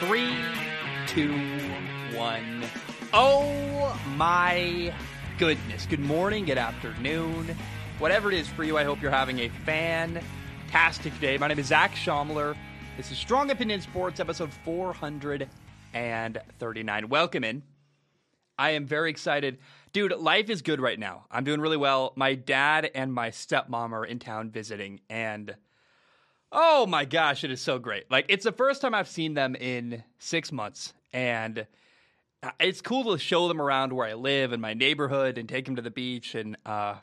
Three, two, one. Oh my goodness. Good morning, good afternoon. Whatever it is for you, I hope you're having a fantastic day. My name is Zach Schaumler. This is Strong Opinion Sports, episode 439. Welcome in. I am very excited. Dude, life is good right now. I'm doing really well. My dad and my stepmom are in town visiting, and oh my gosh, it is so great. Like, it's the first time I've seen them in six months, and it's cool to show them around where I live and my neighborhood and take them to the beach. And uh,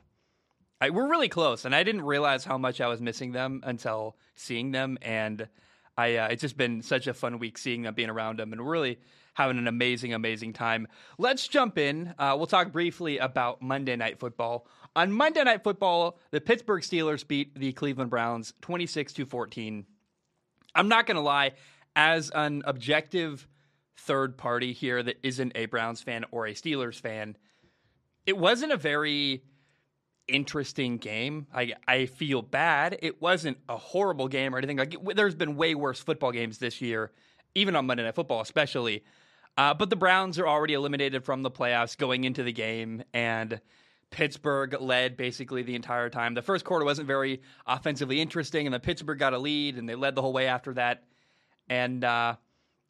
I, we're really close, and I didn't realize how much I was missing them until seeing them. And I, uh, it's just been such a fun week seeing them, being around them, and really having an amazing, amazing time. Let's jump in. Uh, we'll talk briefly about Monday Night Football. On Monday Night Football, the Pittsburgh Steelers beat the Cleveland Browns 26 to 14. I'm not going to lie, as an objective third party here that isn't a Browns fan or a Steelers fan, it wasn't a very interesting game. I I feel bad. It wasn't a horrible game or anything. Like there's been way worse football games this year, even on Monday Night Football, especially. Uh, but the Browns are already eliminated from the playoffs going into the game, and Pittsburgh led basically the entire time. The first quarter wasn't very offensively interesting, and then Pittsburgh got a lead, and they led the whole way after that. And uh,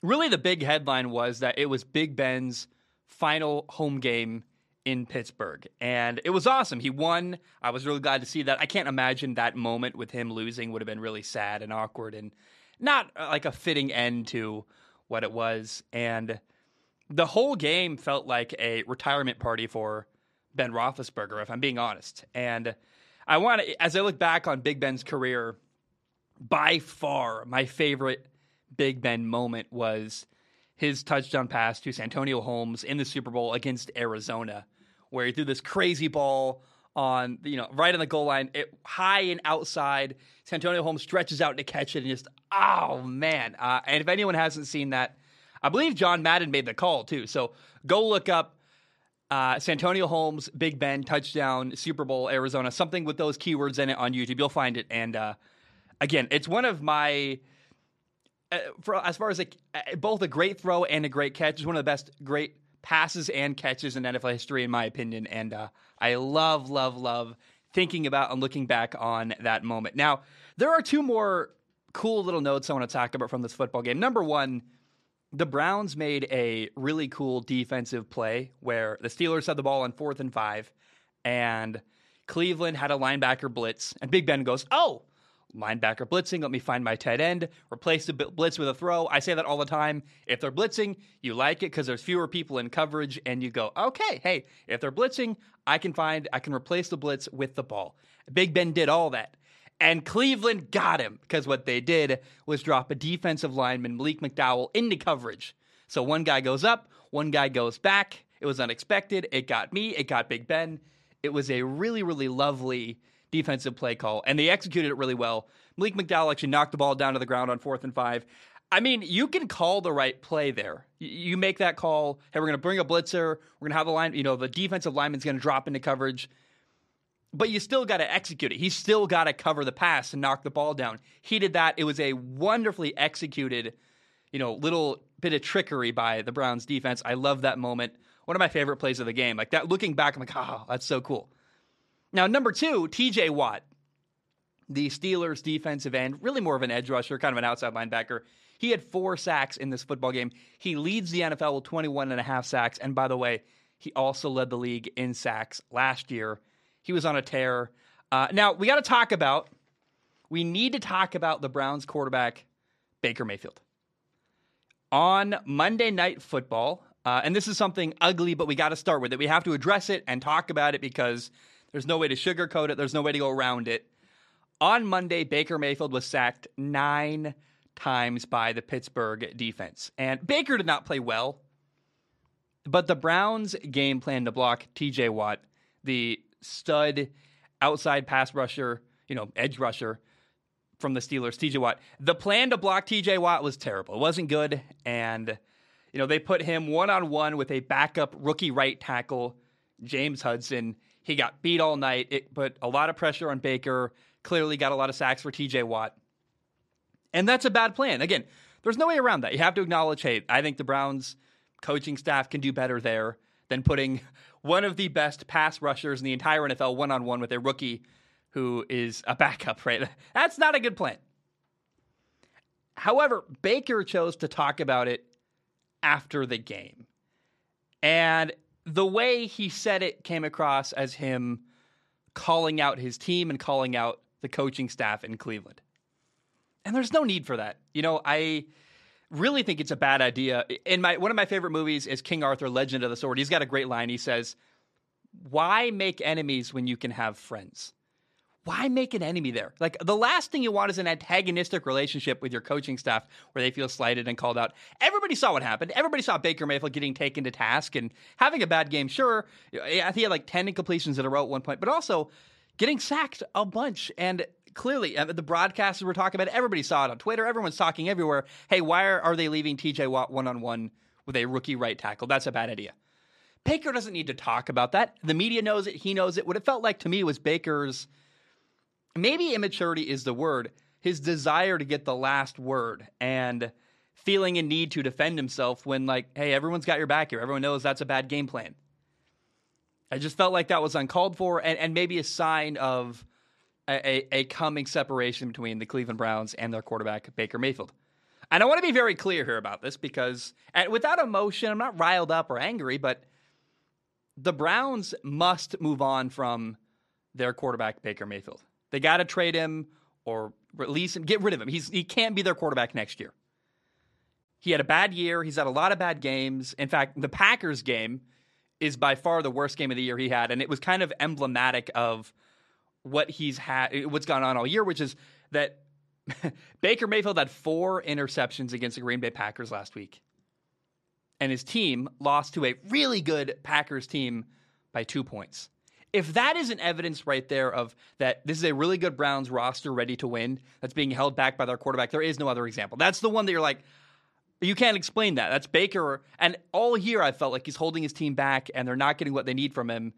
really, the big headline was that it was Big Ben's final home game in Pittsburgh. And it was awesome. He won. I was really glad to see that. I can't imagine that moment with him losing would have been really sad and awkward and not uh, like a fitting end to what it was. And the whole game felt like a retirement party for Ben Roethlisberger, if I'm being honest. And I want to, as I look back on Big Ben's career, by far my favorite Big Ben moment was his touchdown pass to Santonio Holmes in the Super Bowl against Arizona, where he threw this crazy ball on, you know, right on the goal line, it, high and outside. Santonio Holmes stretches out to catch it, and just, oh man! Uh, and if anyone hasn't seen that, I believe John Madden made the call too. So go look up uh, Santonio Holmes, Big Ben touchdown, Super Bowl, Arizona, something with those keywords in it on YouTube. You'll find it. And uh, again, it's one of my uh, for, as far as like uh, both a great throw and a great catch. It's one of the best great passes and catches in NFL history, in my opinion. And uh, I love, love, love thinking about and looking back on that moment. Now, there are two more cool little notes I want to talk about from this football game. Number one, the Browns made a really cool defensive play where the Steelers had the ball on fourth and five, and Cleveland had a linebacker blitz, and Big Ben goes, "Oh, linebacker blitzing. Let me find my tight end. Replace the blitz with a throw. I say that all the time. If they're blitzing, you like it because there's fewer people in coverage, and you go, okay, hey, if they're blitzing, I can find, I can replace the blitz with the ball. Big Ben did all that. And Cleveland got him because what they did was drop a defensive lineman, Malik McDowell, into coverage. So one guy goes up, one guy goes back. It was unexpected. It got me, it got Big Ben. It was a really, really lovely defensive play call, and they executed it really well. Malik McDowell actually knocked the ball down to the ground on fourth and five. I mean, you can call the right play there. You make that call. Hey, we're going to bring a blitzer. We're going to have the line. You know, the defensive lineman's going to drop into coverage, but you still got to execute it. He's still got to cover the pass and knock the ball down. He did that. It was a wonderfully executed, you know, little bit of trickery by the Browns defense. I love that moment. One of my favorite plays of the game. Like that. Looking back, I'm like, oh, that's so cool. Now, number two, TJ Watt, the Steelers defensive end, really more of an edge rusher, kind of an outside linebacker. He had four sacks in this football game. He leads the NFL with 21 and a half sacks. And by the way, he also led the league in sacks last year. He was on a tear. Uh, now, we got to talk about, we need to talk about the Browns quarterback, Baker Mayfield. On Monday Night Football, uh, and this is something ugly, but we got to start with it. We have to address it and talk about it because there's no way to sugarcoat it. There's no way to go around it. On Monday, Baker Mayfield was sacked nine times by the Pittsburgh defense. And Baker did not play well, but the Browns' game plan to block TJ Watt, the stud outside pass rusher, you know, edge rusher from the Steelers, TJ Watt, the plan to block TJ Watt was terrible. It wasn't good. And, you know, they put him one on one with a backup rookie right tackle, James Hudson. He got beat all night. It put a lot of pressure on Baker. Clearly got a lot of sacks for TJ Watt. And that's a bad plan. Again, There's no way around that. You have to acknowledge, hey, I think the Browns coaching staff can do better there than putting one of the best pass rushers in the entire NFL one on one with a rookie who is a backup, right? That's not a good plan. However, Baker chose to talk about it after the game. And the way he said it came across as him calling out his team and calling out the coaching staff in Cleveland. And there's no need for that. You know, I really think it's a bad idea. In my one of my favorite movies is King Arthur Legend of the Sword. He's got a great line. He says, "Why make enemies when you can have friends?" why make an enemy there? Like the last thing you want is an antagonistic relationship with your coaching staff where they feel slighted and called out. Everybody saw what happened. Everybody saw Baker Mayfield getting taken to task and having a bad game. Sure, I think he had like 10 incompletions in a row at one point, but also getting sacked a bunch. And clearly, uh, the broadcasters were talking about it. Everybody saw it on Twitter. Everyone's talking everywhere. Hey, why are, are they leaving TJ Watt one on one with a rookie right tackle? That's a bad idea. Baker doesn't need to talk about that. The media knows it. He knows it. What it felt like to me was Baker's maybe immaturity is the word, his desire to get the last word and feeling a need to defend himself when, like, hey, everyone's got your back here. Everyone knows that's a bad game plan. I just felt like that was uncalled for and, and maybe a sign of a, a, coming separation between the Cleveland Browns and their quarterback, Baker Mayfield. And I want to be very clear here about this because, without emotion, I'm not riled up or angry, but the Browns must move on from their quarterback, Baker Mayfield. They got to trade him or release him, get rid of him. He's, he can't be their quarterback next year. He had a bad year. He's had a lot of bad games. In fact, the Packers game is by far the worst game of the year he had. And it was kind of emblematic of what he's had, what's gone on all year, which is that Baker Mayfield had four interceptions against the Green Bay Packers last week. And his team lost to a really good Packers team by two points if that isn't evidence right there of that this is a really good Browns roster ready to win that's being held back by their quarterback, there is no other example. That's the one that you're like, you can't explain that. That's Baker. And all year I felt like he's holding his team back and they're not getting what they need from him.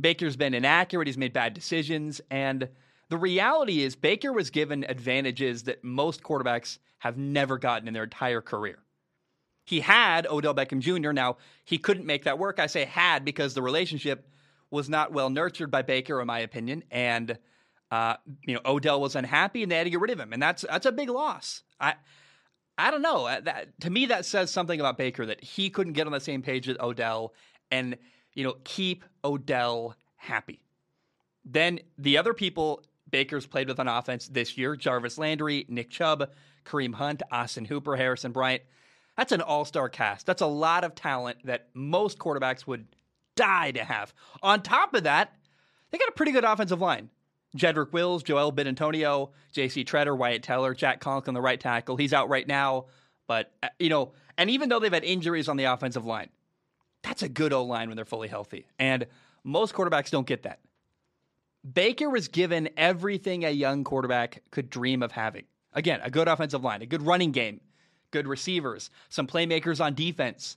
Baker's been inaccurate. He's made bad decisions. And the reality is, Baker was given advantages that most quarterbacks have never gotten in their entire career. He had Odell Beckham Jr. Now, he couldn't make that work. I say had because the relationship was not well nurtured by Baker, in my opinion, and uh, you know Odell was unhappy, and they had to get rid of him, and that's that's a big loss. I I don't know. That, to me, that says something about Baker that he couldn't get on the same page with Odell, and you know keep Odell happy. Then the other people Baker's played with on offense this year: Jarvis Landry, Nick Chubb, Kareem Hunt, Austin Hooper, Harrison Bryant. That's an all-star cast. That's a lot of talent that most quarterbacks would die to have. On top of that, they got a pretty good offensive line. Jedrick Wills, Joel Bitonio, J.C. Tretter, Wyatt Teller, Jack Conklin, the right tackle. He's out right now, but uh, you know, and even though they've had injuries on the offensive line, that's a good O line when they're fully healthy. And most quarterbacks don't get that. Baker was given everything a young quarterback could dream of having. Again, a good offensive line, a good running game, good receivers, some playmakers on defense,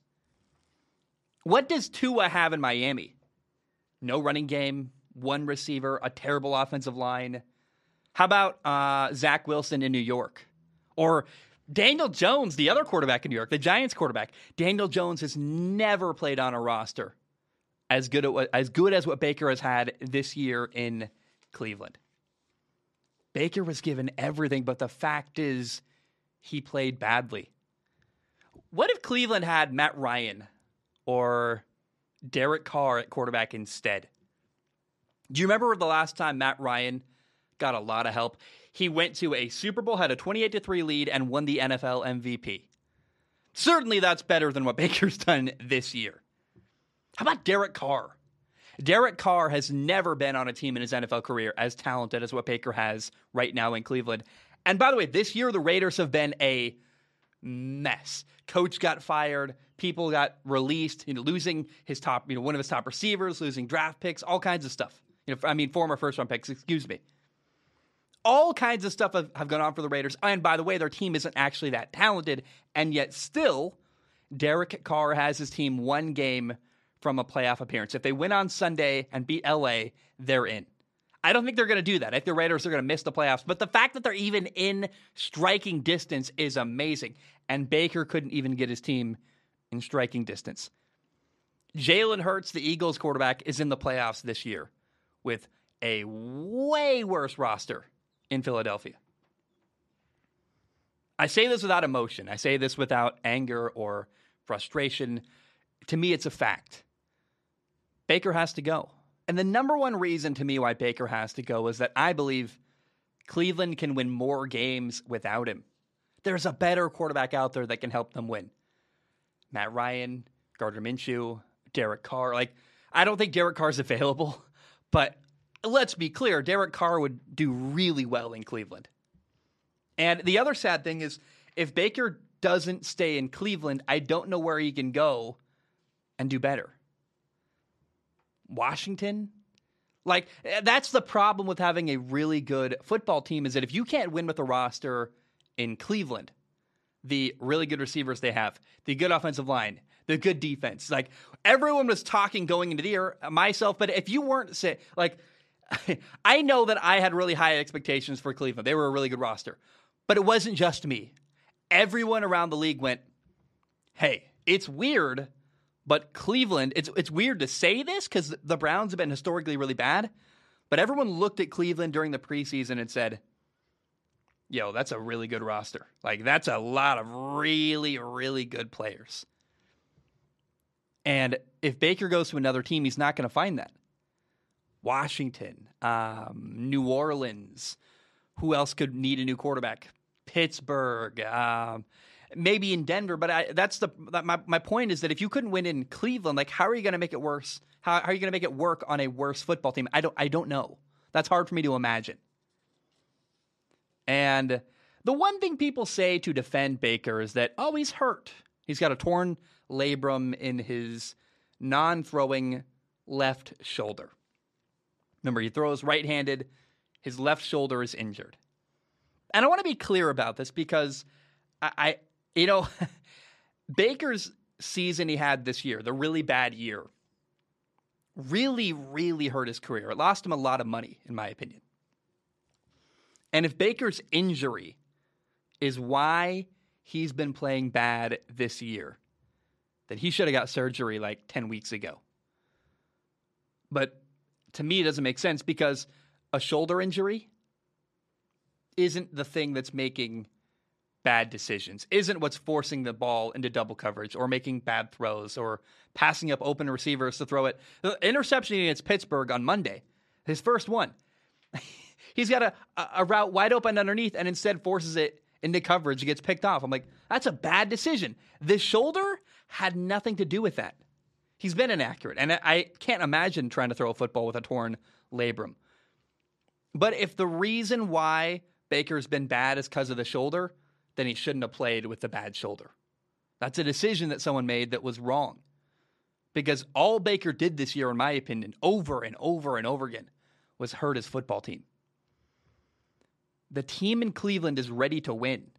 what does Tua have in Miami? No running game, one receiver, a terrible offensive line. How about uh, Zach Wilson in New York? Or Daniel Jones, the other quarterback in New York, the Giants quarterback. Daniel Jones has never played on a roster as good as good as what Baker has had this year in Cleveland. Baker was given everything, but the fact is he played badly. What if Cleveland had Matt Ryan or Derek Carr at quarterback instead. Do you remember the last time Matt Ryan got a lot of help? He went to a Super Bowl, had a 28 to 3 lead, and won the NFL MVP. Certainly that's better than what Baker's done this year. How about Derek Carr? Derek Carr has never been on a team in his NFL career as talented as what Baker has right now in Cleveland. And by the way, this year the Raiders have been a mess. Coach got fired, people got released, you know, losing his top, you know, one of his top receivers, losing draft picks, all kinds of stuff. You know, I mean, former first round picks, excuse me. All kinds of stuff have, have gone on for the Raiders. And by the way, their team isn't actually that talented. And yet, still, Derek Carr has his team one game from a playoff appearance. If they win on Sunday and beat LA, they're in. I don't think they're going to do that. I think the Raiders are going to miss the playoffs. But the fact that they're even in striking distance is amazing. And Baker couldn't even get his team in striking distance. Jalen Hurts, the Eagles quarterback, is in the playoffs this year with a way worse roster in Philadelphia. I say this without emotion. I say this without anger or frustration. To me, it's a fact. Baker has to go. And the number one reason to me why Baker has to go is that I believe Cleveland can win more games without him. There's a better quarterback out there that can help them win. Matt Ryan, Gardner Minshew, Derek Carr. Like, I don't think Derek Carr's available, but let's be clear Derek Carr would do really well in Cleveland. And the other sad thing is if Baker doesn't stay in Cleveland, I don't know where he can go and do better. Washington? Like eh, that's the problem with having a really good football team is that if you can't win with a roster in Cleveland, the really good receivers they have, the good offensive line, the good defense, like everyone was talking going into the year, myself, but if you weren't say like I know that I had really high expectations for Cleveland. They were a really good roster. But it wasn't just me. Everyone around the league went, "Hey, it's weird but Cleveland, it's it's weird to say this because the Browns have been historically really bad, but everyone looked at Cleveland during the preseason and said, "Yo, that's a really good roster. Like that's a lot of really really good players." And if Baker goes to another team, he's not going to find that. Washington, um, New Orleans, who else could need a new quarterback? Pittsburgh. Um, maybe in Denver, but I, that's the that my my point is that if you couldn't win in Cleveland, like how are you going to make it worse? How, how are you going to make it work on a worse football team? I don't I don't know. That's hard for me to imagine. And the one thing people say to defend Baker is that oh he's hurt. He's got a torn labrum in his non-throwing left shoulder. Remember, he throws right-handed. His left shoulder is injured. And I want to be clear about this because I, you know, Baker's season he had this year, the really bad year, really, really hurt his career. It lost him a lot of money, in my opinion. And if Baker's injury is why he's been playing bad this year, then he should have got surgery like 10 weeks ago. But to me, it doesn't make sense because a shoulder injury isn't the thing that's making bad decisions, isn't what's forcing the ball into double coverage or making bad throws or passing up open receivers to throw it. The interception against Pittsburgh on Monday, his first one. He's got a, a route wide open underneath and instead forces it into coverage, and gets picked off. I'm like, that's a bad decision. The shoulder had nothing to do with that. He's been inaccurate, and I can't imagine trying to throw a football with a torn labrum. But if the reason why Baker's been bad is because of the shoulder, then he shouldn't have played with the bad shoulder. That's a decision that someone made that was wrong. Because all Baker did this year, in my opinion, over and over and over again, was hurt his football team. The team in Cleveland is ready to win.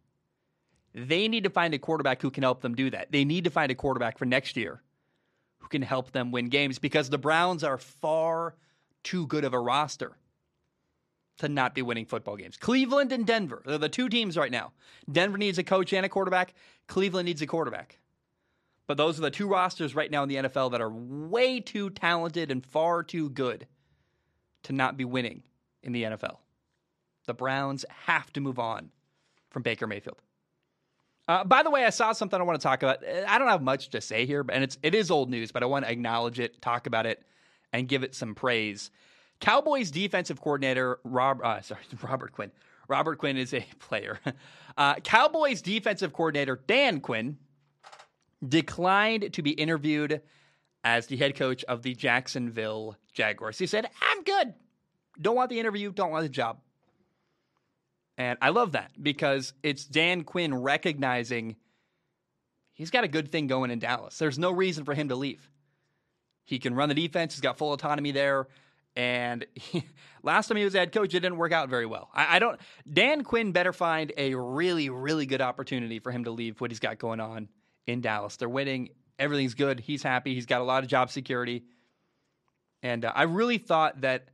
They need to find a quarterback who can help them do that. They need to find a quarterback for next year who can help them win games because the Browns are far too good of a roster to not be winning football games. Cleveland and Denver, they're the two teams right now. Denver needs a coach and a quarterback. Cleveland needs a quarterback. But those are the two rosters right now in the NFL that are way too talented and far too good to not be winning in the NFL. The Browns have to move on from Baker Mayfield. Uh, by the way, I saw something I want to talk about. I don't have much to say here, and it's it is old news, but I want to acknowledge it, talk about it, and give it some praise. Cowboys defensive coordinator Rob, uh, sorry, Robert Quinn. Robert Quinn is a player. Uh, Cowboys defensive coordinator Dan Quinn declined to be interviewed as the head coach of the Jacksonville Jaguars. He said, "I'm good. Don't want the interview. Don't want the job." And I love that because it's Dan Quinn recognizing he's got a good thing going in Dallas. There's no reason for him to leave. He can run the defense. He's got full autonomy there. And he, last time he was head coach, it didn't work out very well. I, I, don't. Dan Quinn better find a really, really good opportunity for him to leave what he's got going on in Dallas. They're winning. Everything's good. He's happy. He's got a lot of job security. And uh, I really thought that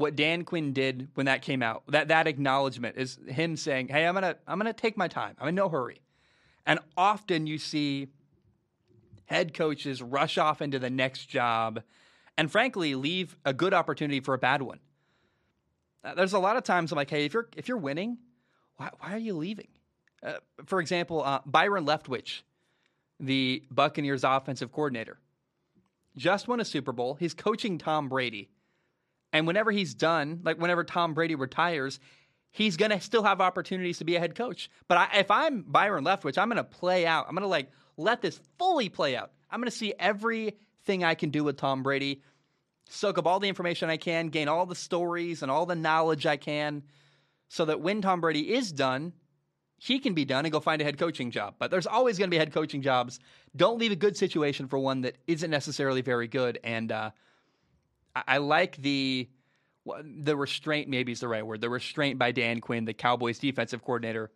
what Dan Quinn did when that came out. That that acknowledgement is him saying, "Hey, I'm gonna I'm gonna take my time. I'm in no hurry." And often you see head coaches rush off into the next job, and frankly leave a good opportunity for a bad one. Uh, there's a lot of times I'm like, "Hey, if you're if you're winning, why why are you leaving?" Uh, for example, uh, Byron Leftwich, the Buccaneers offensive coordinator, just won a Super Bowl. He's coaching Tom Brady. And whenever he's done, like whenever Tom Brady retires, he's going to still have opportunities to be a head coach. But I, if I'm Byron Leftwich, I'm going to play out. I'm going to like let this fully play out. I'm going to see everything I can do with Tom Brady, soak up all the information I can, gain all the stories and all the knowledge I can, so that when Tom Brady is done, he can be done and go find a head coaching job. But there's always going to be head coaching jobs. Don't leave a good situation for one that isn't necessarily very good. And uh, I, I like the the restraint. Maybe is the right word. The restraint by Dan Quinn, the Cowboys defensive coordinator,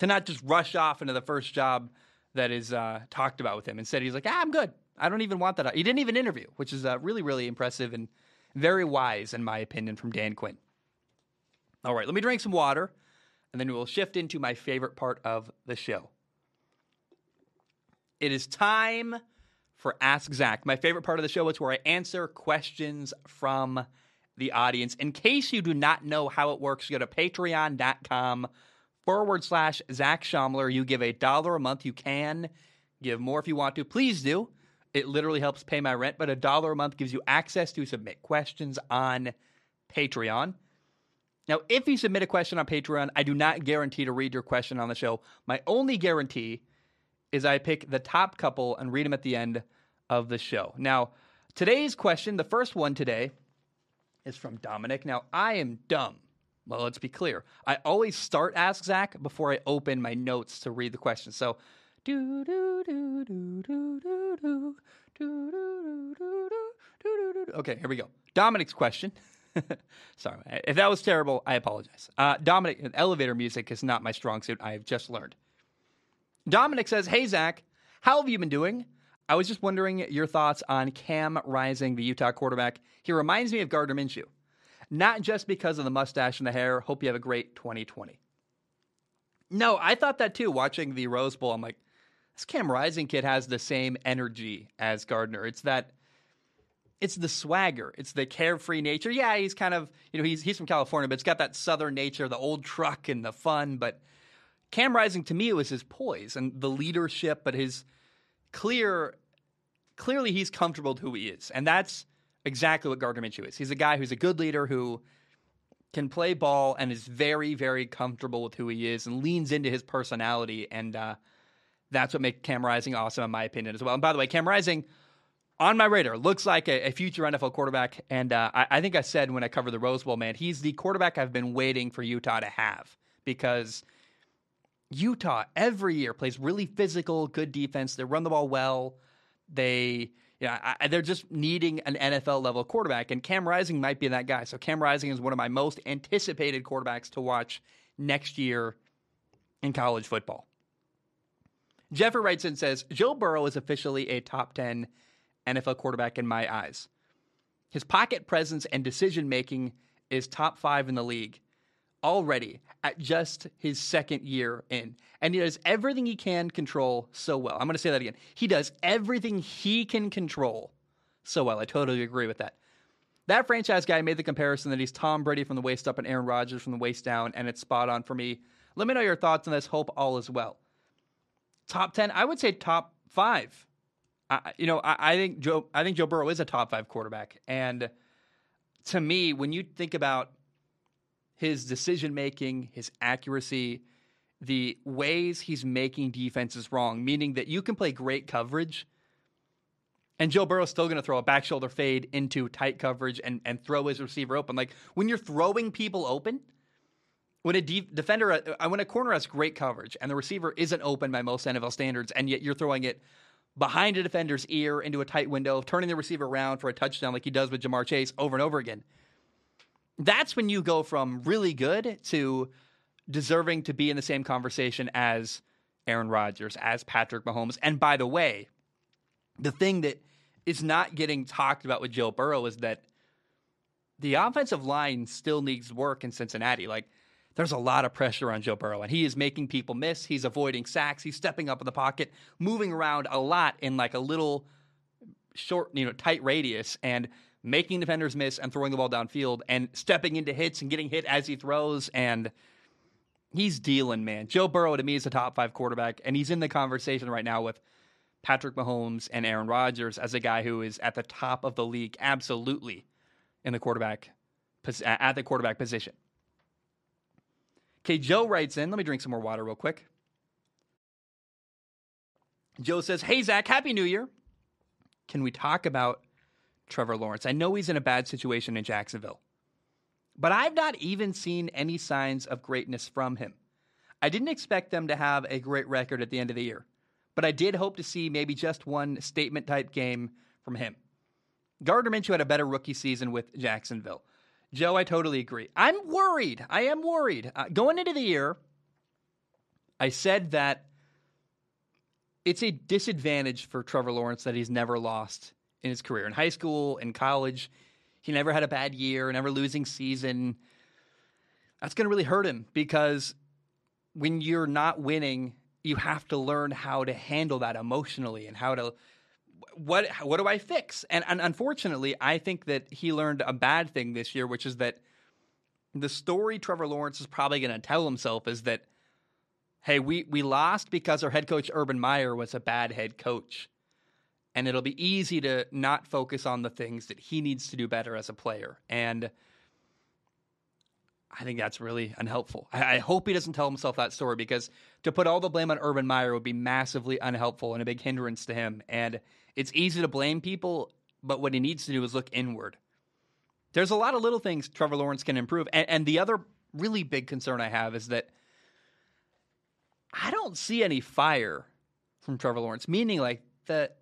to not just rush off into the first job that is uh, talked about with him. Instead, he's like, ah, "I'm good. I don't even want that." He didn't even interview, which is uh, really, really impressive and very wise, in my opinion, from Dan Quinn. All right, let me drink some water and then we'll shift into my favorite part of the show. It is time for Ask Zach, my favorite part of the show. It's where I answer questions from the audience. In case you do not know how it works, go to patreon.com forward slash Zach Schaumler. You give a dollar a month. You can give more if you want to. Please do. It literally helps pay my rent, but a dollar a month gives you access to submit questions on Patreon. Now, if you submit a question on Patreon, I do not guarantee to read your question on the show. My only guarantee is I pick the top couple and read them at the end of the show. Now, today's question, the first one today, is from Dominic. Now, I am dumb. Well, let's be clear. I always start Ask Zach before I open my notes to read the question. So, do do do do do do do. Okay, here we go. Dominic's question. Sorry, if that was terrible, I apologize. Uh, Dominic, elevator music is not my strong suit. I have just learned. Dominic says, "Hey Zach, how have you been doing? I was just wondering your thoughts on Cam Rising, the Utah quarterback. He reminds me of Gardner Minshew, not just because of the mustache and the hair. Hope you have a great 2020." No, I thought that too. Watching the Rose Bowl, I'm like, this Cam Rising kid has the same energy as Gardner. It's that it's the swagger, it's the carefree nature. Yeah, he's kind of you know he's he's from California, but it's got that southern nature, the old truck and the fun. But Cam Rising to me was his poise and the leadership, but his clear, clearly he's comfortable with who he is, and that's exactly what Gardner Minshew is. He's a guy who's a good leader who can play ball and is very very comfortable with who he is and leans into his personality, and uh, that's what makes Cam Rising awesome in my opinion as well. And by the way, Cam Rising on my radar. Looks like a, a future NFL quarterback. And uh, I, I, think I said when I covered the Rose Bowl, man, he's the quarterback I've been waiting for Utah to have because Utah every year plays really physical, good defense. They run the ball well. They, yeah, they're just needing an NFL level quarterback, and Cam Rising might be that guy. So Cam Rising is one of my most anticipated quarterbacks to watch next year in college football. Jeffrey writes and says Joe Burrow is officially a top ten NFL quarterback in my eyes. His pocket presence and decision making is top five in the league already at just his second year in. And he does everything he can control so well. I'm going to say that again. He does everything he can control so well. I totally agree with that. That franchise guy made the comparison that he's Tom Brady from the waist up and Aaron Rodgers from the waist down, and it's spot on for me. Let me know your thoughts on this. Hope all is well. Top 10, I would say top five I, you know, I, I, think Joe. I think Joe Burrow is a top five quarterback, and to me, when you think about his decision making, his accuracy, the ways he's making defenses wrong, meaning that you can play great coverage, and Joe Burrow's still going to throw a back shoulder fade into tight coverage and and throw his receiver open. Like when you're throwing people open. When a de- defender, uh, when a corner has great coverage and the receiver isn't open by most NFL standards, and yet you're throwing it behind a defender's ear into a tight window, turning the receiver around for a touchdown like he does with Ja'Marr Chase over and over again. That's when you go from really good to deserving to be in the same conversation as Aaron Rodgers, as Patrick Mahomes. And by the way, the thing that is not getting talked about with Joe Burrow is that the offensive line still needs work in Cincinnati. Like, there's a lot of pressure on Joe Burrow, and he is making people miss. He's avoiding sacks. He's stepping up in the pocket, moving around a lot in like a little short, you know, tight radius, and making defenders miss and throwing the ball downfield and stepping into hits and getting hit as he throws. And he's dealing, man. Joe Burrow to me is a top five quarterback, and he's in the conversation right now with Patrick Mahomes and Aaron Rodgers as a guy who is at the top of the league, absolutely, in the quarterback at the quarterback position. Okay, Joe writes in. Let me drink some more water real quick. Joe says, Hey, Zach, Happy New Year. Can we talk about Trevor Lawrence? I know he's in a bad situation in Jacksonville, but I've not even seen any signs of greatness from him. I didn't expect them to have a great record at the end of the year, but I did hope to see maybe just one statement type game from him. Gardner Minshew had a better rookie season with Jacksonville. Joe, I totally agree. I'm worried. I am worried. Uh, going into the year, I said that it's a disadvantage for Trevor Lawrence that he's never lost in his career. In high school, in college, he never had a bad year, never losing season. That's going to really hurt him because when you're not winning, you have to learn how to handle that emotionally and how to what what do I fix? And, and unfortunately, I think that he learned a bad thing this year, which is that the story Trevor Lawrence is probably going to tell himself is that hey, we we lost because our head coach Urban Meyer was a bad head coach. And it'll be easy to not focus on the things that he needs to do better as a player. And I think that's really unhelpful. I, I, hope he doesn't tell himself that story because to put all the blame on Urban Meyer would be massively unhelpful and a big hindrance to him. And it's easy to blame people, but what he needs to do is look inward. There's a lot of little things Trevor Lawrence can improve. And, and the other really big concern I have is that I don't see any fire from Trevor Lawrence, meaning like that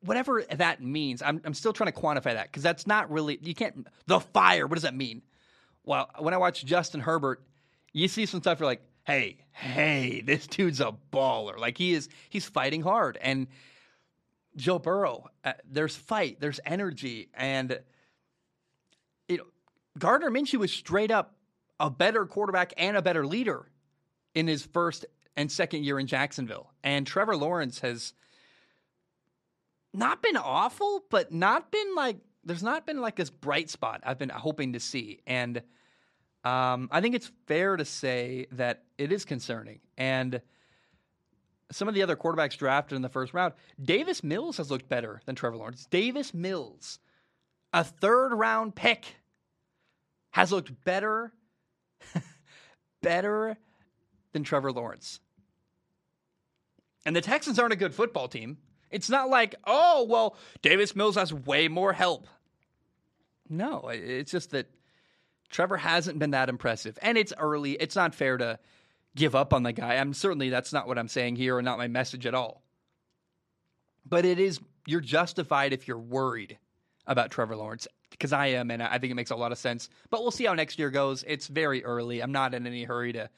whatever that means. I'm, I'm still trying to quantify that because that's not really, you can't, the fire, what does that mean? Well, when I watch Justin Herbert, you see some stuff, you're like, hey, hey, this dude's a baller. Like he is, he's fighting hard. And Joe Burrow, uh, there's fight, there's energy. And, you know, Gardner Minshew was straight up a better quarterback and a better leader in his first and second year in Jacksonville. And Trevor Lawrence has not been awful, but not been like there's not been like this bright spot I've been hoping to see. And um, I think it's fair to say that it is concerning. And some of the other quarterbacks drafted in the first round, Davis Mills has looked better than Trevor Lawrence. Davis Mills, a third round pick, has looked better, better than Trevor Lawrence. And the Texans aren't a good football team. It's not like, oh, well, Davis Mills has way more help. No, it's just that Trevor hasn't been that impressive. And it's early. It's not fair to give up on the guy. I'm certainly that's not what I'm saying here or not my message at all. But it is you're justified if you're worried about Trevor Lawrence because I am and I think it makes a lot of sense. But we'll see how next year goes. It's very early. I'm not in any hurry to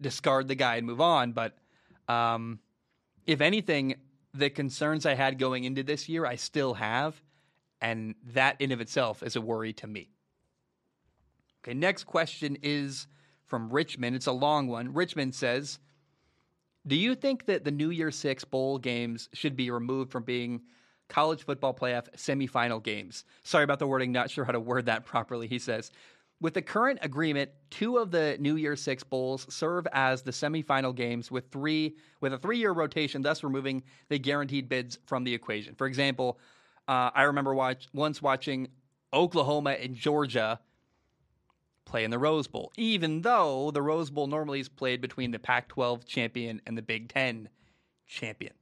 discard the guy and move on. But um, if anything, the concerns I had going into this year, I still have. And that in of itself is a worry to me. Okay, next question is from Richmond. It's a long one. Richmond says, Do you think that the New Year Six bowl games should be removed from being college football playoff semifinal games? Sorry about the wording, not sure how to word that properly, he says. With the current agreement, two of the New Year Six bowls serve as the semifinal games with three with a three year rotation, thus removing the guaranteed bids from the equation. For example, uh, I remember watch, once watching Oklahoma and Georgia play in the Rose Bowl, even though the Rose Bowl normally is played between the Pac 12 champion and the Big Ten champion.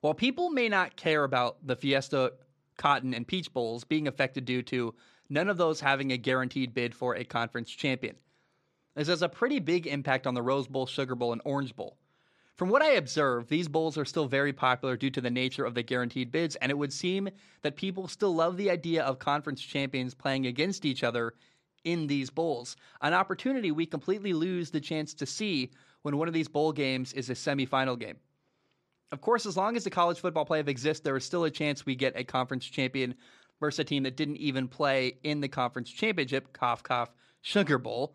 While people may not care about the Fiesta, Cotton, and Peach Bowls being affected due to none of those having a guaranteed bid for a conference champion. This has a pretty big impact on the Rose Bowl, Sugar Bowl, and Orange Bowl. From what I observe, these bowls are still very popular due to the nature of the guaranteed bids, and it would seem that people still love the idea of conference champions playing against each other in these bowls. An opportunity we completely lose the chance to see when one of these bowl games is a semifinal game. Of course, as long as the college football playoff exists, there is still a chance we get a conference champion versus a team that didn't even play in the conference championship, cough, cough, Sugar Bowl.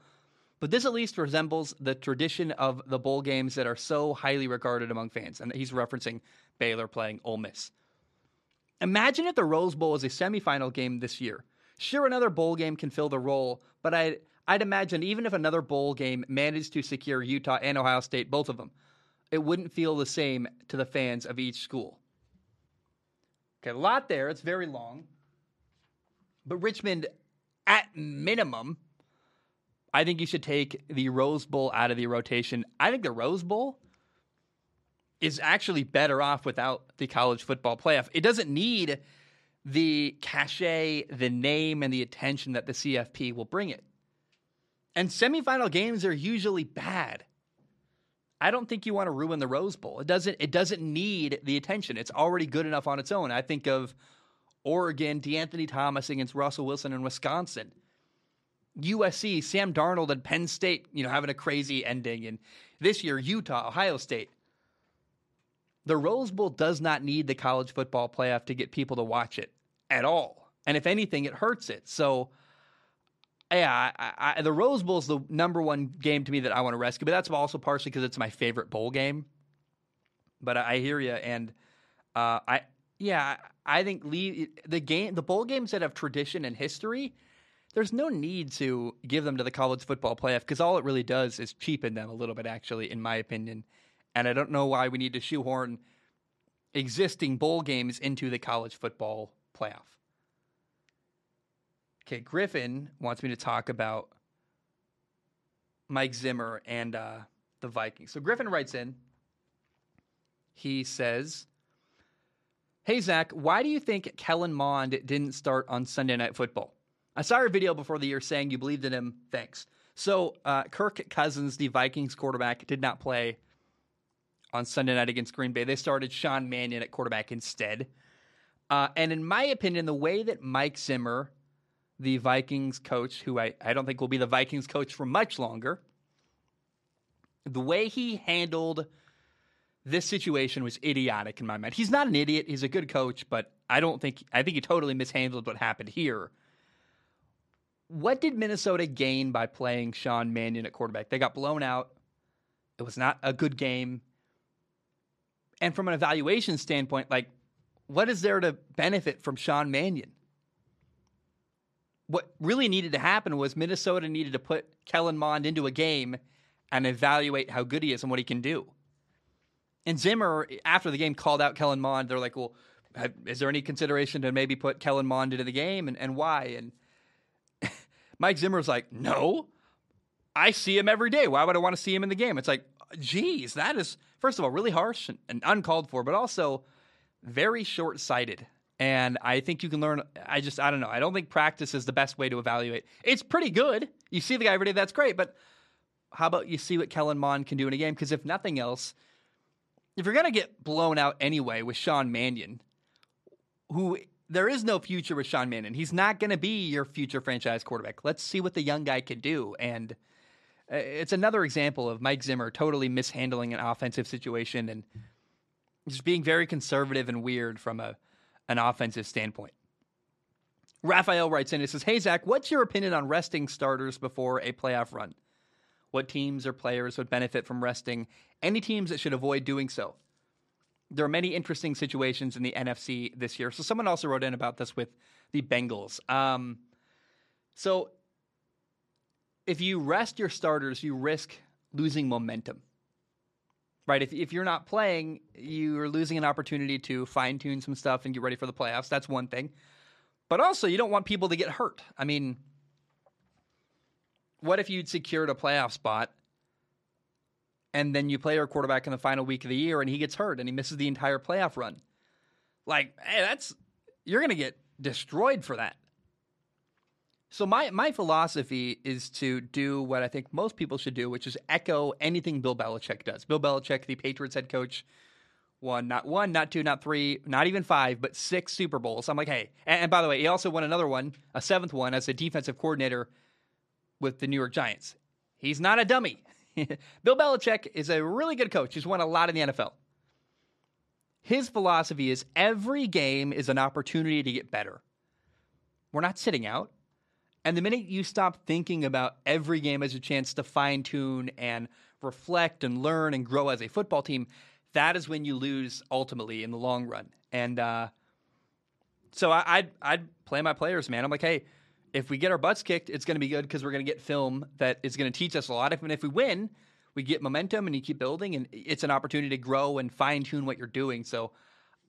But this at least resembles the tradition of the bowl games that are so highly regarded among fans. And he's referencing Baylor playing Ole Miss. Imagine if the Rose Bowl is a semifinal game this year. Sure, another bowl game can fill the role, but I'd, I'd imagine even if another bowl game managed to secure Utah and Ohio State, both of them, it wouldn't feel the same to the fans of each school. Okay, a lot there. It's very long. But Richmond, at minimum, I think you should take the Rose Bowl out of the rotation. I think the Rose Bowl is actually better off without the college football playoff. It doesn't need the cachet, the name, and the attention that the CFP will bring it. And semifinal games are usually bad. I don't think you want to ruin the Rose Bowl. It doesn't it doesn't need the attention. It's already good enough on its own. I think of Oregon, De'Anthony Thomas against Russell Wilson in Wisconsin. USC, Sam Darnold and Penn State, you know, having a crazy ending. And this year, Utah, Ohio State. The Rose Bowl does not need the college football playoff to get people to watch it at all. And if anything, it hurts it. So yeah, I, I, the Rose Bowl is the number one game to me that I want to rescue, but that's also partially because it's my favorite bowl game. But I, I hear you, and uh, I yeah, I think the game, the bowl games that have tradition and history, there's no need to give them to the college football playoff because all it really does is cheapen them a little bit, actually, in my opinion. And I don't know why we need to shoehorn existing bowl games into the college football playoff. Okay, Griffin wants me to talk about Mike Zimmer and uh, the Vikings. So Griffin writes in. He says, "Hey Zach, why do you think Kellen Mond didn't start on Sunday Night Football? I saw your video before the year saying you believed in him. Thanks." So uh, Kirk Cousins, the Vikings quarterback, did not play on Sunday night against Green Bay. They started Sean Mannion at quarterback instead. Uh, and in my opinion, the way that Mike Zimmer the Vikings coach, who I, I don't think will be the Vikings coach for much longer, the way he handled this situation was idiotic in my mind. He's not an idiot, he's a good coach, but I don't think I think he totally mishandled what happened here. What did Minnesota gain by playing Sean Mannion at quarterback? They got blown out. It was not a good game. And from an evaluation standpoint, like, what is there to benefit from Sean Mannion? what really needed to happen was Minnesota needed to put Kellen Mond into a game and evaluate how good he is and what he can do. And Zimmer, after the game, called out Kellen Mond. They're like, well, is there any consideration to maybe put Kellen Mond into the game and, and why? And Mike Zimmer was like, no, I see him every day. Why would I want to see him in the game? It's like, geez, that is, first of all, really harsh and, and uncalled for, but also very short sighted. And I think you can learn. I just, I don't know. I don't think practice is the best way to evaluate. It's pretty good. You see the guy every day, that's great. But how about you see what Kellen Mond can do in a game? Because if nothing else, if you're going to get blown out anyway with Sean Mannion, who there is no future with Sean Mannion, he's not going to be your future franchise quarterback. Let's see what the young guy can do. And uh, it's another example of Mike Zimmer totally mishandling an offensive situation and just being very conservative and weird from a an offensive standpoint. Raphael writes in and says, Hey, Zach, what's your opinion on resting starters before a playoff run? What teams or players would benefit from resting? Any teams that should avoid doing so? There are many interesting situations in the NFC this year. So, someone also wrote in about this with the Bengals. Um, so, if you rest your starters, you risk losing momentum right? If, if you're not playing, you're losing an opportunity to fine tune some stuff and get ready for the playoffs. That's one thing. But also, you don't want people to get hurt. I mean, what if you'd secured a playoff spot and then you play your quarterback in the final week of the year and he gets hurt and he misses the entire playoff run? Like, hey, that's, you're going to get destroyed for that. So my my philosophy is to do what I think most people should do, which is echo anything Bill Belichick does. Bill Belichick, the Patriots head coach, won not one, not two, not three, not even five, but six Super Bowls. I'm like, hey, and, and by the way, he also won another one, a seventh one, as a defensive coordinator with the New York Giants. He's not a dummy. Bill Belichick is a really good coach. He's won a lot in the NFL. His philosophy is every game is an opportunity to get better. we're not sitting out. And the minute you stop thinking about every game as a chance to fine tune and reflect and learn and grow as a football team, that is when you lose ultimately in the long run. And uh, so I, I'd, I'd play my players, man. I'm like, hey, if we get our butts kicked, it's going to be good because we're going to get film that is going to teach us a lot. If, and if we win, we get momentum and you keep building, and it's an opportunity to grow and fine tune what you're doing. So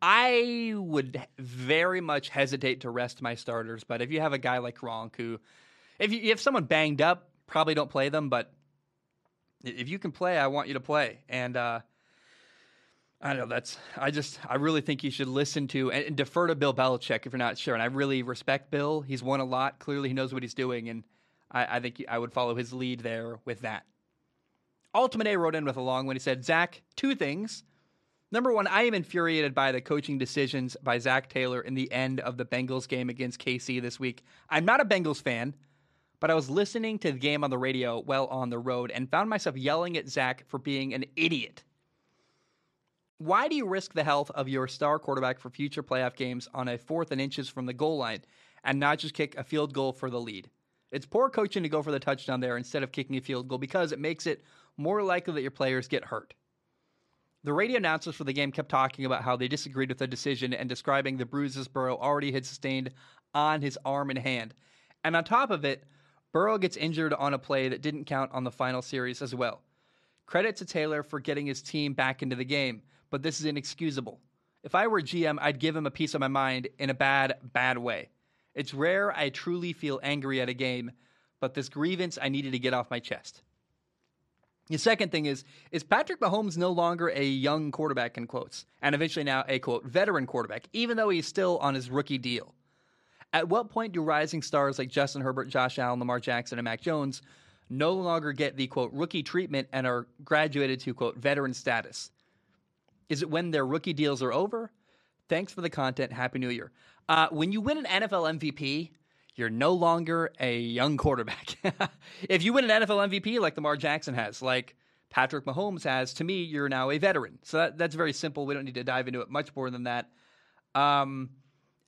I would very much hesitate to rest my starters, but if you have a guy like Gronk who, if you if someone banged up, probably don't play them. But if you can play, I want you to play. And uh, I know. That's I just I really think you should listen to and, and, defer to Bill Belichick if you're not sure. And I really respect Bill. He's won a lot. Clearly, he knows what he's doing, and I, I think I would follow his lead there with that. Ultimate A wrote in with a long one. He said, "Zach, two things." Number one, I am infuriated by the coaching decisions by Zac Taylor in the end of the Bengals game against KC this week. I'm not a Bengals fan, but I was listening to the game on the radio while on the road and found myself yelling at Zach for being an idiot. Why do you risk the health of your star quarterback for future playoff games on a fourth and inches from the goal line and not just kick a field goal for the lead? It's poor coaching to go for the touchdown there instead of kicking a field goal because it makes it more likely that your players get hurt. The radio announcers for the game kept talking about how they disagreed with the decision and describing the bruises Burrow already had sustained on his arm and hand. And on top of it, Burrow gets injured on a play that didn't count on the final series as well. Credit to Taylor for getting his team back into the game, but this is inexcusable. If I were GM, I'd give him a piece of my mind in a bad, bad way. It's rare I truly feel angry at a game, but this grievance I needed to get off my chest. The second thing is is Patrick Mahomes no longer a young quarterback in quotes, and eventually now a quote veteran quarterback, even though he's still on his rookie deal. At what point do rising stars like Justin Herbert, Josh Allen, Lamar Jackson, and Mac Jones no longer get the quote rookie treatment and are graduated to quote veteran status? Is it when their rookie deals are over? Thanks for the content. Happy New Year. Uh, when you win an NFL MVP, you're no longer a young quarterback. if you win an NFL MVP like Lamar Jackson has, like Patrick Mahomes has, to me, you're now a veteran. So that, that's very simple. We don't need to dive into it much more than that. Um,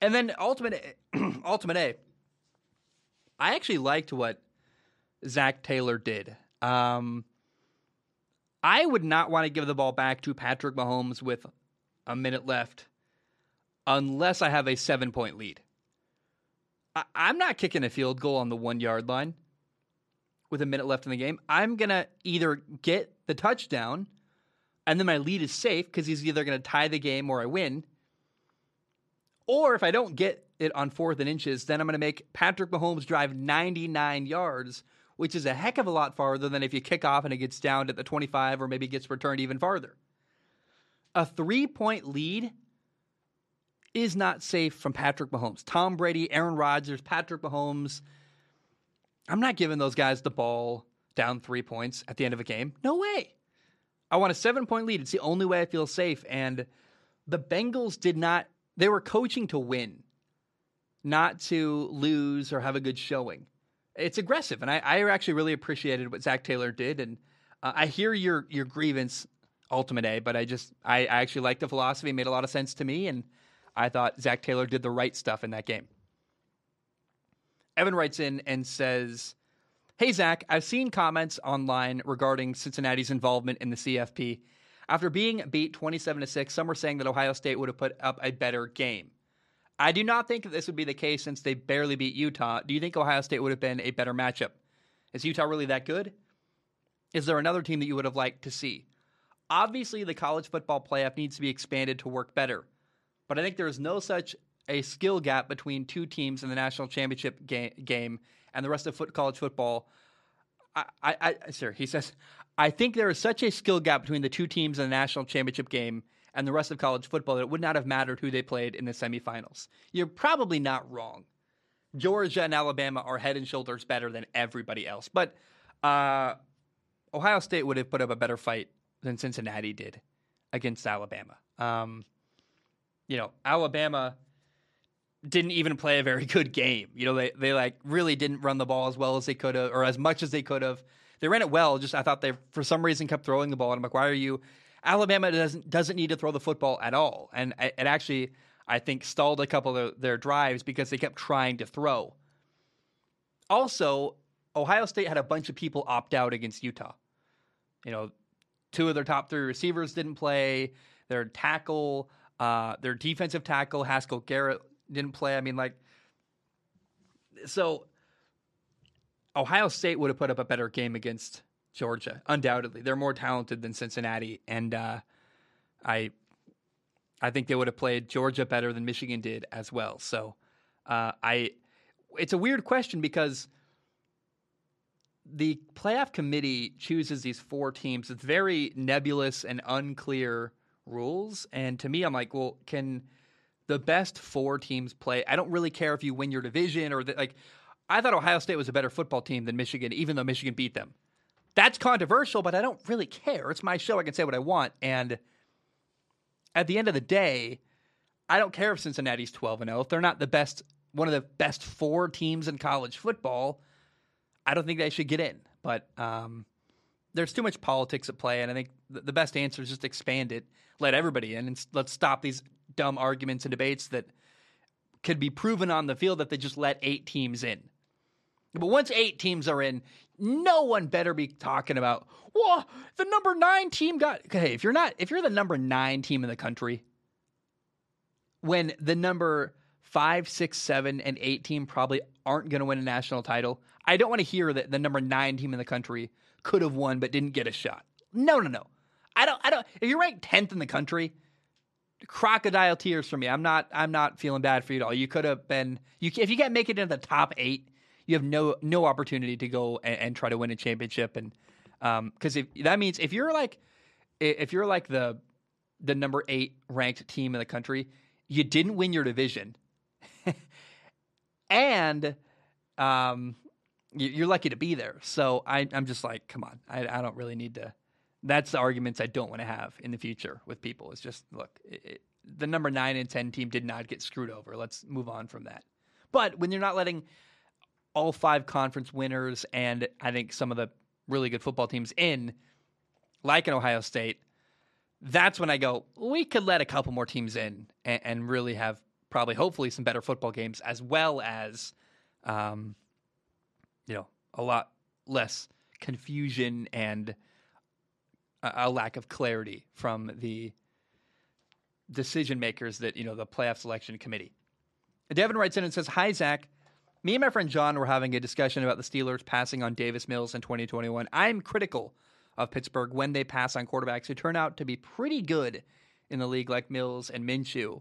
and then ultimate, ultimate A. I actually liked what Zac Taylor did. Um, I would not want to give the ball back to Patrick Mahomes with a minute left unless I have a seven point lead. I, am not kicking a field goal on the one yard line with a minute left in the game. I'm going to either get the touchdown and then my lead is safe because he's either going to tie the game or I win. Or if I don't get it on fourth and inches, then I'm going to make Patrick Mahomes drive 99 yards, which is a heck of a lot farther than if you kick off and it gets down to the 25 or maybe gets returned even farther. A three point lead is not safe from Patrick Mahomes. Tom Brady, Aaron Rodgers, Patrick Mahomes. I'm not giving those guys the ball down three points at the end of a game. No way. I want a seven point lead. It's the only way I feel safe. And the Bengals did not, they were coaching to win, not to lose or have a good showing. It's aggressive. And I, I actually really appreciated what Zac Taylor did. And uh, I hear your, your grievance, Ultimate A, but I just, I, I actually like the philosophy. It made a lot of sense to me. And I thought Zac Taylor did the right stuff in that game. Evan writes in and says, Hey, Zach, I've seen comments online regarding Cincinnati's involvement in the CFP. After being beat 27 to 6, some were saying that Ohio State would have put up a better game. I do not think that this would be the case since they barely beat Utah. Do you think Ohio State would have been a better matchup? Is Utah really that good? Is there another team that you would have liked to see? Obviously, the college football playoff needs to be expanded to work better but I think there is no such a skill gap between two teams in the national championship ga- game and the rest of foot- college football. I, I, I, sir, he says, I think there is such a skill gap between the two teams in the national championship game and the rest of college football that it would not have mattered who they played in the semifinals. You're probably not wrong. Georgia and Alabama are head and shoulders better than everybody else, but uh, Ohio State would have put up a better fight than Cincinnati did against Alabama. Um, you know, Alabama didn't even play a very good game. You know, they they like really didn't run the ball as well as they could have or as much as they could have. They ran it well, just I thought they for some reason kept throwing the ball and I'm like, why are you Alabama doesn't doesn't need to throw the football at all. And it actually I think stalled a couple of their drives because they kept trying to throw. Also, Ohio State had a bunch of people opt out against Utah. You know, two of their top three receivers didn't play. Their tackle, uh, their defensive tackle, Haskell Garrett, didn't play. I mean, like, so Ohio State would have put up a better game against Georgia, undoubtedly. They're more talented than Cincinnati, and uh, I, I think they would have played Georgia better than Michigan did as well. So, uh, I, it's a weird question because the playoff committee chooses these four teams. It's very nebulous and unclear rules, and to me, I'm like, well, can the best four teams play? I don't really care if you win your division or the, like. I thought Ohio State was a better football team than Michigan, even though Michigan beat them. That's controversial, but I don't really care. It's my show. I can say what I want. And at the end of the day, I don't care if Cincinnati's 12 and 0. If they're not the best, one of the best four teams in college football, I don't think they should get in. But um, there's too much politics at play. And I think the best answer is just expand it, let everybody in, and let's stop these dumb arguments and debates that could be proven on the field that they just let eight teams in. But once eight teams are in, no one better be talking about, well, the number nine team got. Hey, if you're not, if you're the number nine team in the country, when the number five, six, seven, and eight team probably aren't going to win a national title, I don't want to hear that the number nine team in the country could have won but didn't get a shot. No, no, no. I don't. I don't. If you're ranked tenth in the country, crocodile tears for me. I'm not. I'm not feeling bad for you at all. You could have been. You if you can't make it into the top eight you have no no opportunity to go and, and try to win a championship. And because um, if that means if you're like if you're like the the number eight ranked team in the country, you didn't win your division, and um, you're lucky to be there. So I, am just like, come on, I, I, don't really need to. That's the arguments I don't want to have in the future with people. It's just look, it, it, the number nine and ten team did not get screwed over. Let's move on from that. But when you're not letting all five conference winners and I think some of the really good football teams in, like in Ohio State, that's when I go, we could let a couple more teams in and, and really have probably, hopefully, some better football games as well as, um, you know, a lot less confusion and a, a lack of clarity from the decision makers that, you know, the playoff selection committee. Devin writes in and says, Hi, Zach. Me and my friend John were having a discussion about the Steelers passing on Davis Mills in 2021. I'm critical of Pittsburgh when they pass on quarterbacks who turn out to be pretty good in the league, like Mills and Minshew,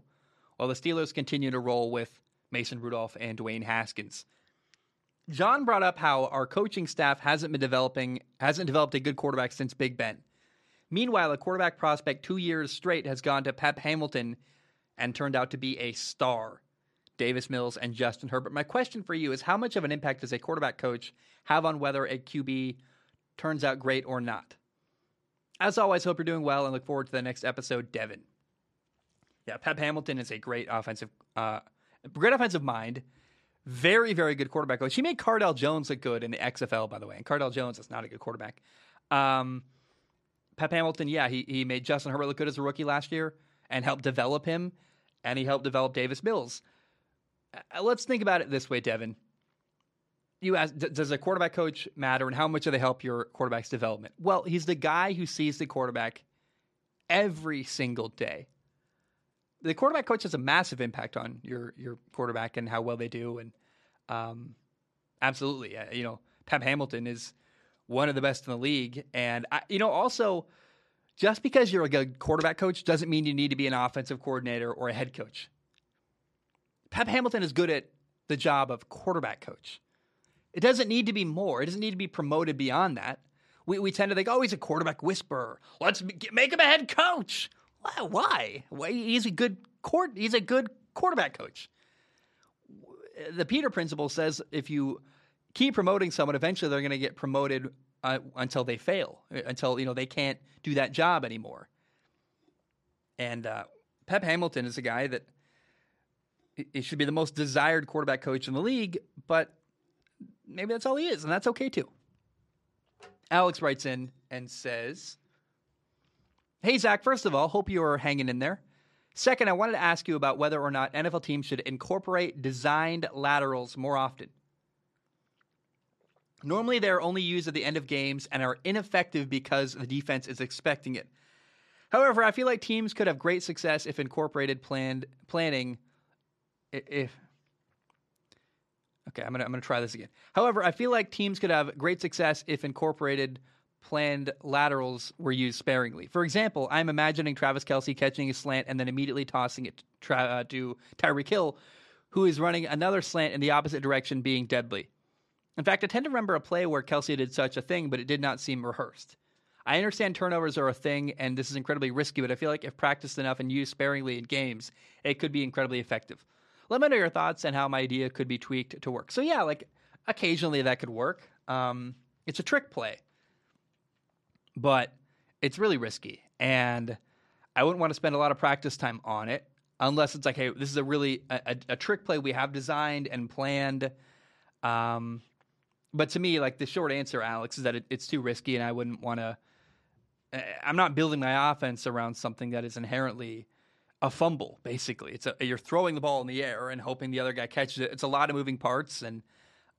while the Steelers continue to roll with Mason Rudolph and Dwayne Haskins. John brought up how our coaching staff hasn't been developing hasn't developed a good quarterback since Big Ben. Meanwhile, a quarterback prospect two years straight has gone to Pep Hamilton and turned out to be a star. Davis Mills, and Justin Herbert. My question for you is how much of an impact does a quarterback coach have on whether a QB turns out great or not? As always, hope you're doing well and look forward to the next episode, Devin. Yeah, Pep Hamilton is a great offensive, uh, great offensive mind. Very, very good quarterback coach. He made Cardale Jones look good in the XFL, by the way. And Cardale Jones is not a good quarterback. Um, Pep Hamilton, yeah, he he made Justin Herbert look good as a rookie last year and helped develop him, and he helped develop Davis Mills. Uh, let's think about it this way, Devin. You ask, does a quarterback coach matter, and how much do they help your quarterback's development? Well, he's the guy who sees the quarterback every single day. The quarterback coach has a massive impact on your your quarterback and how well they do, and um, absolutely, uh, you know, Pep Hamilton is one of the best in the league, and I, you know, also just because you're a good quarterback coach doesn't mean you need to be an offensive coordinator or a head coach. Pep Hamilton is good at the job of quarterback coach. It doesn't need to be more. It doesn't need to be promoted beyond that. We, we tend to think, oh, he's a quarterback whisperer. Let's make him a head coach. Why? Why? He's a good court. He's a good quarterback coach. The Peter principle says if you keep promoting someone, eventually they're going to get promoted uh, until they fail, until you know they can't do that job anymore. And uh, Pep Hamilton is a guy that he should be the most desired quarterback coach in the league, but maybe that's all he is, and that's okay too. Alex writes in and says, Hey, Zach, first of all, hope you are hanging in there. Second, I wanted to ask you about whether or not NFL teams should incorporate designed laterals more often. Normally, they're only used at the end of games and are ineffective because the defense is expecting it. However, I feel like teams could have great success if incorporated planned planning. If okay, I'm gonna I'm gonna try this again. However, I feel like teams could have great success if incorporated planned laterals were used sparingly. For example, I'm imagining Travis Kelce catching a slant and then immediately tossing it to, uh, to Tyreek Hill, who is running another slant in the opposite direction, being deadly. In fact, I tend to remember a play where Kelce did such a thing, but it did not seem rehearsed. I understand turnovers are a thing, and this is incredibly risky, but I feel like if practiced enough and used sparingly in games, it could be incredibly effective. Let me know your thoughts and how my idea could be tweaked to work. So, yeah, like occasionally that could work. Um, it's a trick play but it's really risky. And I wouldn't want to spend a lot of practice time on it unless it's like, hey, this is a really a, a trick play we have designed and planned. Um, but to me, like the short answer, Alex, is that it, it's too risky, and I wouldn't want to. Eh, I'm not building my offense around something that is inherently a fumble. Basically, it's a, you're throwing the ball in the air and hoping the other guy catches it. It's a lot of moving parts, and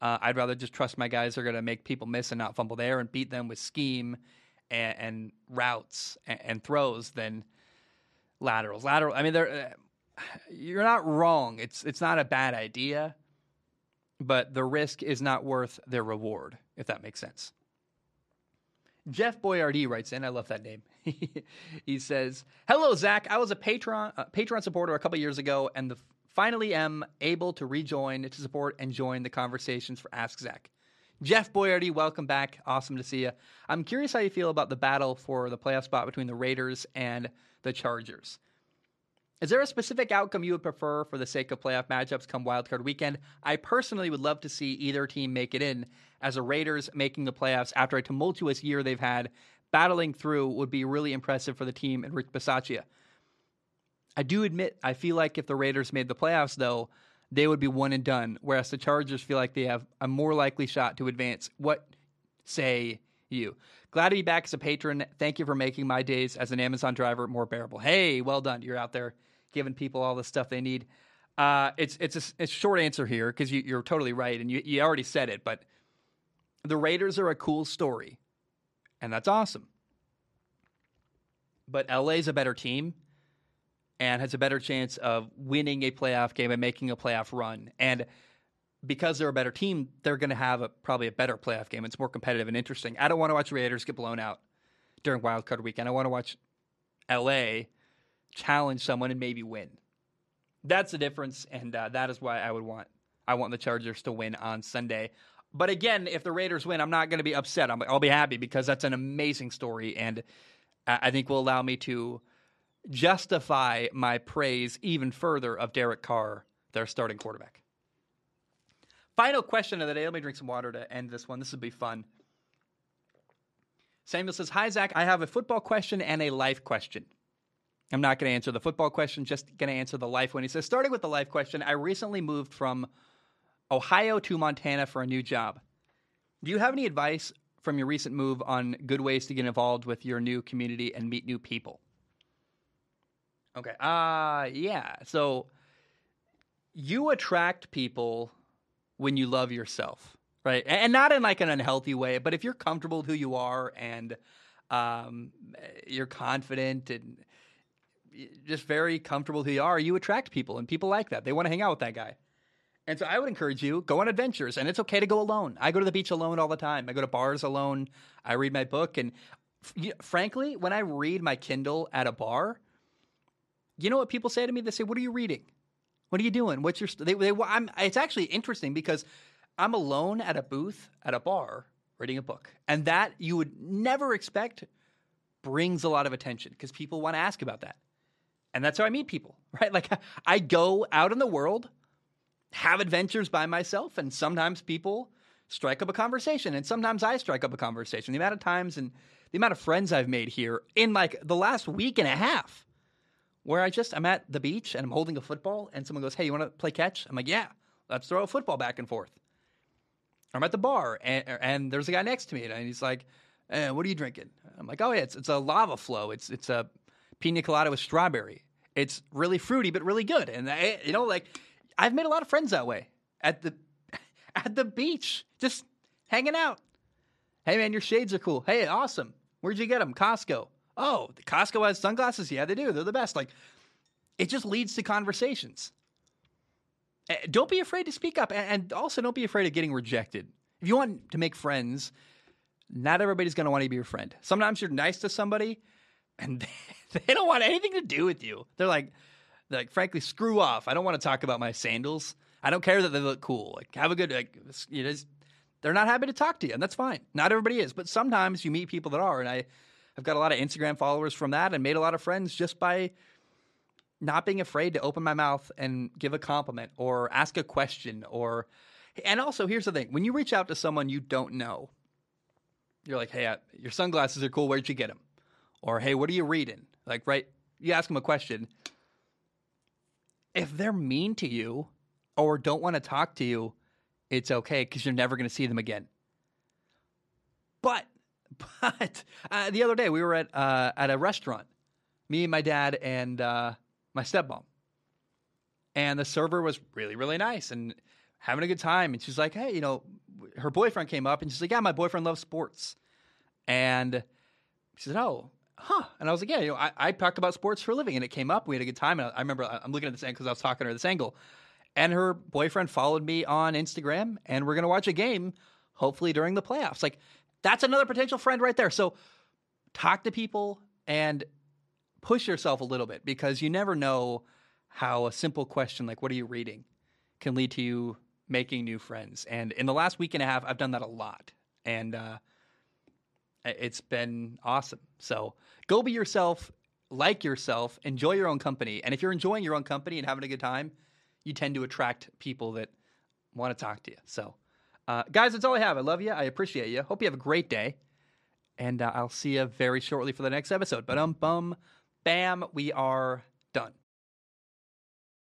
uh, I'd rather just trust my guys are going to make people miss and not fumble there, and beat them with scheme and, and routes and, and, throws than laterals. Lateral. I mean, they're, uh, you're not wrong. It's it's not a bad idea, but the risk is not worth their reward. If that makes sense. Jeff Boyardee writes in. I love that name. he says, "Hello, Zach. I was a Patreon uh, supporter a couple years ago, and the, finally am able to rejoin to support and join the conversations for Ask Zach. Jeff Boyardee, welcome back. Awesome to see you. I'm curious how you feel about the battle for the playoff spot between the Raiders and the Chargers. Is there a specific outcome you would prefer for the sake of playoff matchups come wildcard weekend? I personally would love to see either team make it in, as the Raiders making the playoffs after a tumultuous year they've had battling through would be really impressive for the team and Rich Bisaccia. I do admit I feel like if the Raiders made the playoffs, though, they would be one and done, whereas the Chargers feel like they have a more likely shot to advance. What say you? Glad to be back as a patron. Thank you for making my days as an Amazon driver more bearable. Hey, well done. You're out there giving people all the stuff they need. Uh, it's it's a, it's short answer here because you, are totally right, and you, you already said it. But the Raiders are a cool story, and that's awesome. But LA's a better team, and has a better chance of winning a playoff game and making a playoff run. And because they're a better team, they're going to have a, probably a better playoff game. It's more competitive and interesting. I don't want to watch Raiders get blown out during Wild Card Weekend. I want to watch LA challenge someone and maybe win. That's the difference, and uh, that is why I would want I want the Chargers to win on Sunday. But again, if the Raiders win, I'm not going to be upset. i will be happy because that's an amazing story, and I think will allow me to justify my praise even further of Derek Carr, their starting quarterback. Final question of the day. Let me drink some water to end this one. This will be fun. Samuel says, Hi, Zach. I have a football question and a life question. I'm not going to answer the football question, just going to answer the life one. He says, Starting with the life question, I recently moved from Ohio to Montana for a new job. Do you have any advice from your recent move on good ways to get involved with your new community and meet new people? Okay. Uh yeah. So you attract people when you love yourself, right? And not in like an unhealthy way, but if you're comfortable with who you are and um, you're confident and just very comfortable who you are, you attract people, and people like that. They want to hang out with that guy. And so I would encourage you go on adventures, and it's okay to go alone. I go to the beach alone all the time. I go to bars alone. I read my book, and f- frankly, when I read my Kindle at a bar, you know what people say to me? They say, "What are you reading? What are you doing? What's your?" St-? They, they, I'm, it's actually interesting because I'm alone at a booth at a bar reading a book, and that you would never expect brings a lot of attention because people want to ask about that, and that's how I meet people, right? Like I go out in the world, have adventures by myself, and sometimes people strike up a conversation, and sometimes I strike up a conversation. The amount of times and the amount of friends I've made here in like the last week and a half where I just I'm at the beach and I'm holding a football and someone goes, "Hey, you want to play catch?" I'm like, "Yeah, let's throw a football back and forth." I'm at the bar and, and there's a guy next to me and he's like, eh, "What are you drinking?" I'm like, "Oh yeah, it's it's a lava flow. It's it's a pina colada with strawberry. It's really fruity, but really good. And I, you know, like I've made a lot of friends that way at the at the beach, just hanging out. Hey man, your shades are cool. Hey, awesome. Where'd you get them? Costco. Oh, the Costco has sunglasses. Yeah, they do. They're the best. Like, it just leads to conversations. Eh, don't be afraid to speak up, and also don't be afraid of getting rejected. If you want to make friends, not everybody's going to want to be your friend. Sometimes you're nice to somebody, and they don't want anything to do with you. They're like, they're like, frankly, screw off. I don't want to talk about my sandals. I don't care that they look cool. Like, have a good, like, you know, they're not happy to talk to you, and that's fine. Not everybody is, but sometimes you meet people that are, and I have got a lot of Instagram followers from that, and made a lot of friends just by not being afraid to open my mouth and give a compliment or ask a question or and also here's the thing when you reach out to someone you don't know you're like hey your sunglasses are cool where'd you get them or hey what are you reading? Like right you ask them a question. If they're mean to you or don't want to talk to you it's okay because you're never going to see them again. But but uh, the other day we were at uh, at a restaurant me and my dad and uh, my stepmom. And the server was really really nice and having a good time. And she's like hey you know her boyfriend came up and she's like yeah my boyfriend loves sports. And she said oh huh. And i was like yeah you know i, I talk about sports for a living and it came up. We had a good time. And i, I remember i'm looking at this angle because i was talking to her this angle. And her boyfriend followed me on instagram and we're going to watch a game hopefully during the playoffs. Like that's another potential friend right there. So talk to people and push yourself a little bit because you never know how a simple question like what are you reading? can lead to you making new friends. And in the last week and a half i've done that a lot. And uh, it's been awesome. So go be yourself like yourself enjoy your own company. And if you're enjoying your own company and having a good time you tend to attract people that want to talk to you. So uh, guys that's all i have. I love you. I appreciate you. Hope you have a great day. And uh, i'll see you very shortly for the next episode. But um bum Bam, we are done.